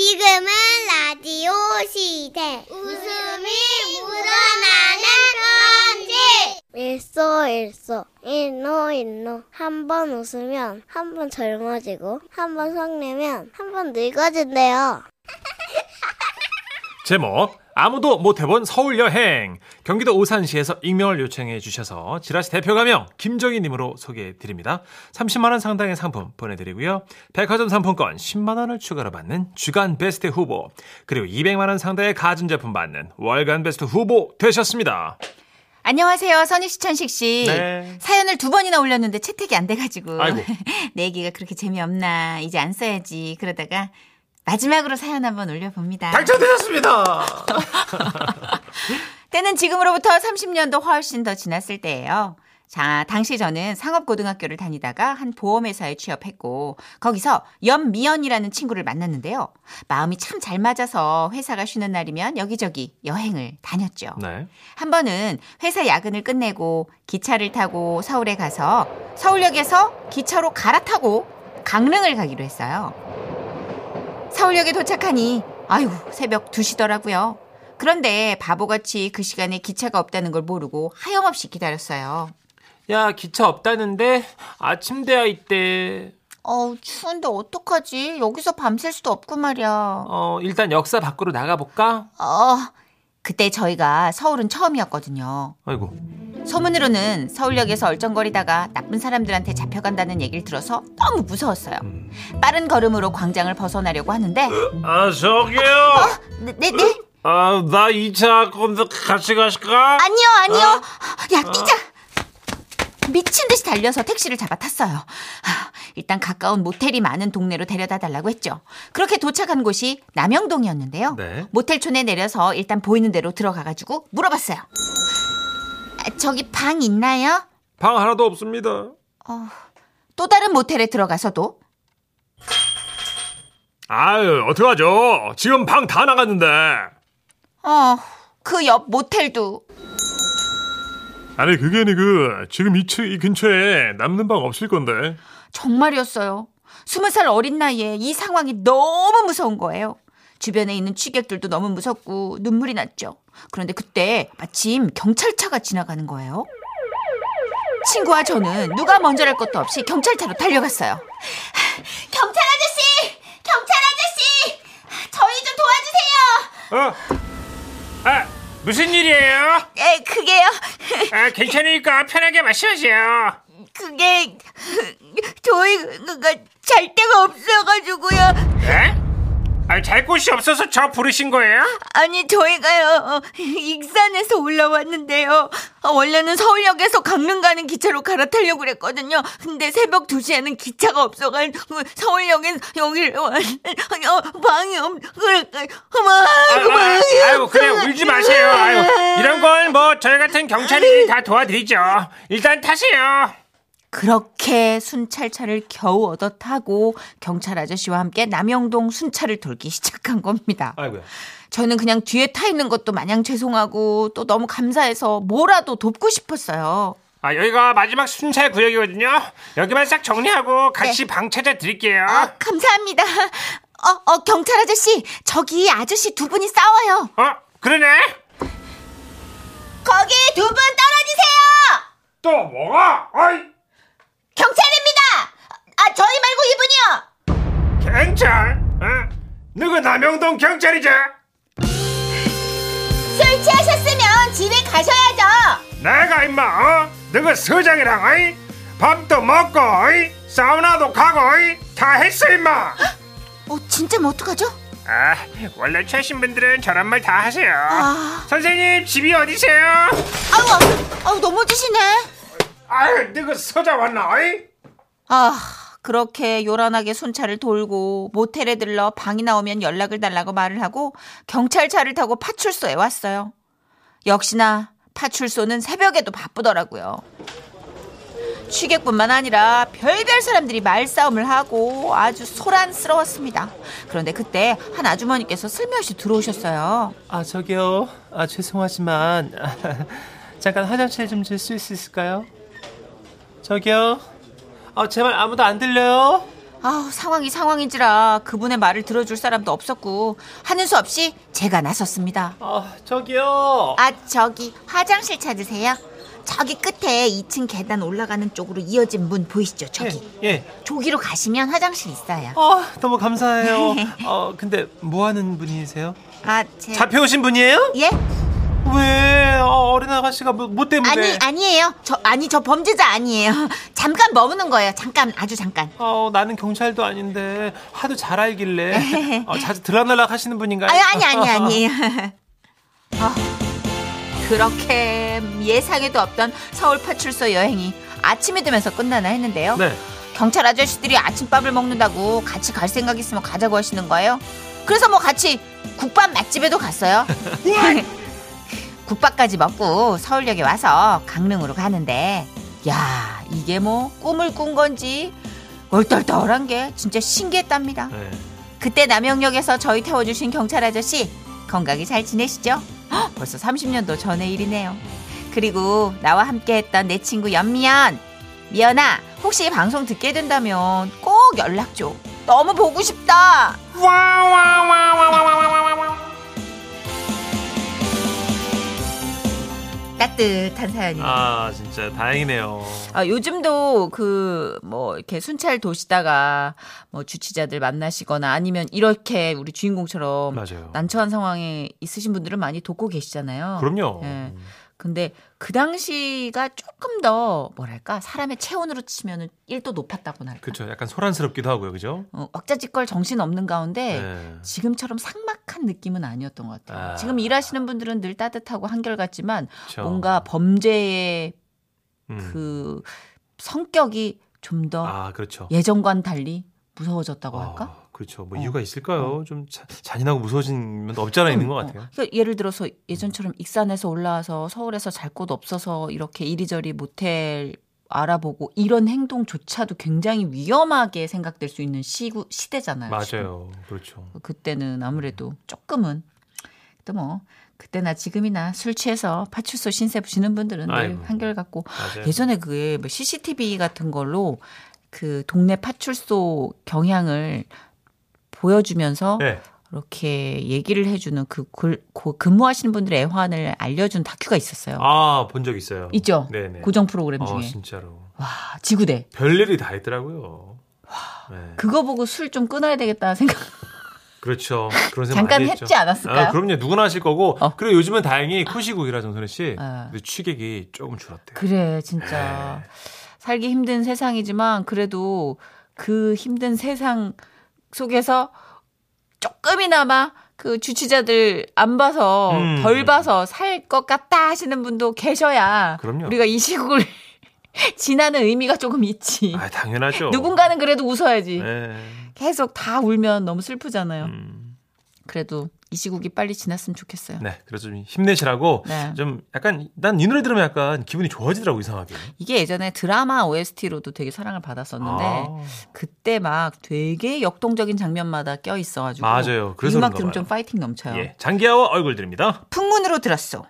지금은 라디오 시대. 웃음이 묻어나는 편지. 일소 일소 일노 일노 한 번 웃으면 한 번 젊어지고 한 번 성내면 한 번 늙어진대요. 제목 아무도 못 해본 서울 여행 경기도 오산시에서 익명을 요청해 주셔서 지라시 대표 가명 김정희 님으로 소개해 드립니다. 30만 원 상당의 상품 보내 드리고요. 백화점 상품권 10만 원을 추가로 받는 주간 베스트 후보 그리고 200만 원 상당의 가전 제품 받는 월간 베스트 후보 되셨습니다. 안녕하세요, 선희 천식 씨. 네. 사연을 두 번이나 올렸는데 채택이 안 돼가지고. 아이고. 내 얘기가 그렇게 재미없나. 이제 안 써야지. 그러다가 마지막으로 사연 한번 올려봅니다. 당첨되셨습니다. 때는 지금으로부터 30년도 훨씬 더 지났을 때예요. 자, 당시 저는 상업고등학교를 다니다가 한 보험회사에 취업했고 거기서 연미연이라는 친구를 만났는데요. 마음이 참 잘 맞아서 회사가 쉬는 날이면 여기저기 여행을 다녔죠. 네. 한 번은 회사 야근을 끝내고 기차를 타고 서울에 가서 서울역에서 기차로 갈아타고 강릉을 가기로 했어요. 서울역에 도착하니 아유 새벽 2시더라고요. 그런데 바보같이 그 시간에 기차가 없다는 걸 모르고 하염없이 기다렸어요. 야 기차 없다는데 아침 대야 있대. 어우 추운데 어떡하지? 여기서 밤샐 수도 없고 말이야. 어 일단 역사 밖으로 나가 볼까? 어 그때 저희가 서울은 처음이었거든요. 아이고. 소문으로는 서울역에서 얼쩡거리다가 나쁜 사람들한테 잡혀간다는 얘기를 들어서 너무 무서웠어요. 빠른 걸음으로 광장을 벗어나려고 하는데 아 저기요. 네, 네, 네? 아 나 2차 건데 같이 가실까? 아니요, 아니요. 야, 뛰자. 미친 듯이 달려서 택시를 잡아 탔어요. 아, 일단 가까운 모텔이 많은 동네로 데려다 달라고 했죠. 그렇게 도착한 곳이 남영동이었는데요. 네. 모텔촌에 내려서 일단 보이는 대로 들어가가지고 물어봤어요. 아, 저기 방 있나요? 방 하나도 없습니다. 또 다른 모텔에 들어가서도 아유 어떡하죠? 지금 방 다 나갔는데. 어, 그 옆 모텔도 아니 그게 아니고 지금 이, 층- 이 근처에 남는 방 없을 건데. 정말이었어요. 스무 살 어린 나이에 이 상황이 너무 무서운 거예요. 주변에 있는 취객들도 너무 무섭고 눈물이 났죠. 그런데 그때 마침 경찰차가 지나가는 거예요. 친구와 저는 누가 먼저랄 것도 없이 경찰차로 달려갔어요. 경찰 아저씨! 경찰 아저씨! 저희 좀 도와주세요! 어? 아, 무슨 일이에요? 에, 그게요. 아, 괜찮으니까 편하게 마셔주세요. 그게 저희가 잘 데가 없어가지고요. 예? 아, 잘 곳이 없어서 저 부르신 거예요? 아니 저희가요 익산에서 올라왔는데요 어, 원래는 서울역에서 강릉 가는 기차로 갈아타려고 그랬거든요 근데 새벽 2시에는 기차가 없어가지고 서울역에서 여기를 왔 어, 방이 없 그러니까 아, 막 아, 아이고, 그래, 울지 마세요. 아이고, 이런 건 뭐, 저희 같은 경찰이 다 도와드리죠. 일단 타세요. 그렇게 순찰차를 겨우 얻어 타고 경찰 아저씨와 함께 남영동 순찰을 돌기 시작한 겁니다 아이고야. 저는 그냥 뒤에 타 있는 것도 마냥 죄송하고 또 너무 감사해서 뭐라도 돕고 싶었어요 아, 여기가 마지막 순찰 구역이거든요. 여기만 싹 정리하고 같이 방 찾아 드릴게요. 아, 감사합니다. 어, 어, 경찰 아저씨, 저기 아저씨 두 분이 싸워요. 어, 그러네? 거기 두 분 떨어지세요! 또 뭐가? 어이, 경찰입니다! 아, 저희 말고 이분이요! 경찰? 어? 누구 남영동 경찰이죠? 술 취하셨으면 집에 가셔야죠! 내가 임마 어? 너그 서장이랑 어이? 밥도 먹고 어이? 사우나도 가고 어이? 다 했어 임마 어, 진짜 뭐 어떡하죠? 아 원래 최신 분들은 저런 말 다 하세요 아. 선생님 집이 어디세요? 아우, 아우, 넘어지시네. 아유 너그 서장 왔나 어이? 아, 그렇게 요란하게 순찰을 돌고 모텔에 들러 방이 나오면 연락을 달라고 말을 하고 경찰차를 타고 파출소에 왔어요. 역시나 파출소는 새벽에도 바쁘더라고요. 취객뿐만 아니라 별별 사람들이 말싸움을 하고 아주 소란스러웠습니다. 그런데 그때 한 아주머니께서 슬며시 들어오셨어요. 아 저기요. 아 죄송하지만 잠깐 화장실 좀 줄 수 있을까요? 저기요. 아 제발 아무도 안 들려요? 아우 상황이 상황인지라 그분의 말을 들어줄 사람도 없었고 하는 수 없이 제가 나섰습니다. 아, 저기요. 아 저기 화장실 찾으세요? 저기 끝에 2층 계단 올라가는 쪽으로 이어진 문 보이시죠? 저기 예, 예. 저기로 가시면 화장실 있어요. 아, 너무 감사해요. 어, 근데 뭐 하는 분이세요? 아 제... 잡혀오신 분이에요? 예? 왜? 어, 어린 아가씨가 뭐, 뭐 때문에? 아니 아니에요. 저 아니 저 범죄자 아니에요. 잠깐 머무는 거예요. 잠깐 아주 잠깐. 어, 나는 경찰도 아닌데 하도 잘 알길래 어, 자주 들락날락 하시는 분인가요? 아니 아니 아니에요. 아, 그렇게 예상에도 없던 서울 파출소 여행이 아침이 되면서 끝나나 했는데요. 네. 경찰 아저씨들이 아침밥을 먹는다고 같이 갈 생각 있으면 가자고 하시는 거예요. 그래서 뭐 같이 국밥 맛집에도 갔어요. 국밥까지 먹고 서울역에 와서 강릉으로 가는데 야 이게 뭐 꿈을 꾼 건지 얼떨떨한 게 진짜 신기했답니다. 네. 그때 남영역에서 저희 태워주신 경찰 아저씨 건강히 잘 지내시죠? 헉, 벌써 30년도 전의 일이네요. 그리고 나와 함께했던 내 친구 연미연 미연아 혹시 방송 듣게 된다면 꼭 연락 줘. 너무 보고 싶다. 따뜻한 사연이네요. 아, 진짜 다행이네요. 아, 요즘도 그 뭐 이렇게 순찰 도시다가 뭐 주치자들 만나시거나 아니면 이렇게 우리 주인공처럼 맞아요. 난처한 상황에 있으신 분들은 많이 돕고 계시잖아요. 그럼요. 예. 근데 그 당시가 조금 더 뭐랄까 사람의 체온으로 치면은 1도 높았다고나 할까. 그렇죠. 약간 소란스럽기도 하고요. 그죠? 어, 왁자지껄 정신 없는 가운데 네. 지금처럼 삭막한 느낌은 아니었던 것 같아요. 아. 지금 일하시는 분들은 늘 따뜻하고 한결같지만 그쵸. 뭔가 범죄의 음. 그 성격이 좀더 아, 그렇죠. 예전과는 달리 무서워졌다고 할까? 아, 그렇죠. 뭐 어. 이유가 있을까요? 좀 자, 잔인하고 무서워진 면도 없지 않아 있는 것 같아요. 어, 그러니까 예를 들어서 예전처럼 익산에서 올라와서 서울에서 잘 곳 없어서 이렇게 이리저리 모텔 알아보고 이런 행동조차도 굉장히 위험하게 생각될 수 있는 시구, 시대잖아요. 지금. 맞아요. 그렇죠. 그때는 아무래도 조금은 또 뭐 그때나 지금이나 술 취해서 파출소 신세 부시는 분들은 늘 아이고. 한결 같고 맞아요. 예전에 그게 뭐 CCTV 같은 걸로 그 동네 파출소 경향을 보여주면서 네. 이렇게 얘기를 해주는 그, 글- 그 근무하시는 분들의 애환을 알려준 다큐가 있었어요. 아, 본 적 있어요. 있죠? 네네. 고정 프로그램 어, 중에. 진짜로. 와, 지구대. 별일이 다 있더라고요. 네. 그거 보고 술 좀 끊어야 되겠다 생각. 그렇죠. 그런 생각 잠깐. 했지 않았을까요? 아, 그럼요. 누구나 하실 거고. 어. 그리고 요즘은 다행히 쿠시국이라 정선혜 씨. 아. 근데 취객이 조금 줄었대요. 그래, 진짜. 살기 힘든 세상이지만 그래도 그 힘든 세상 속에서 조금이나마 그 주치자들 안 봐서 음. 덜 봐서 살 것 같다 하시는 분도 계셔야 그럼요. 우리가 이 시국을 지나는 의미가 조금 있지. 아, 당연하죠. 누군가는 그래도 웃어야지. 네. 계속 다 울면 너무 슬프잖아요. 음, 그래도 이 시국이 빨리 지났으면 좋겠어요. 네. 그래서 좀 힘내시라고 네. 좀 약간 난 이 노래 들으면 약간 기분이 좋아지더라고 이상하게. 이게 예전에 드라마 OST로도 되게 사랑을 받았었는데 아, 그때 막 되게 역동적인 장면마다 껴 있어가지고 맞아요. 그래서 음악 들으면 좀. 파이팅 넘쳐요. 예. 장기하와 얼굴 드립니다. 풍문으로 들었어.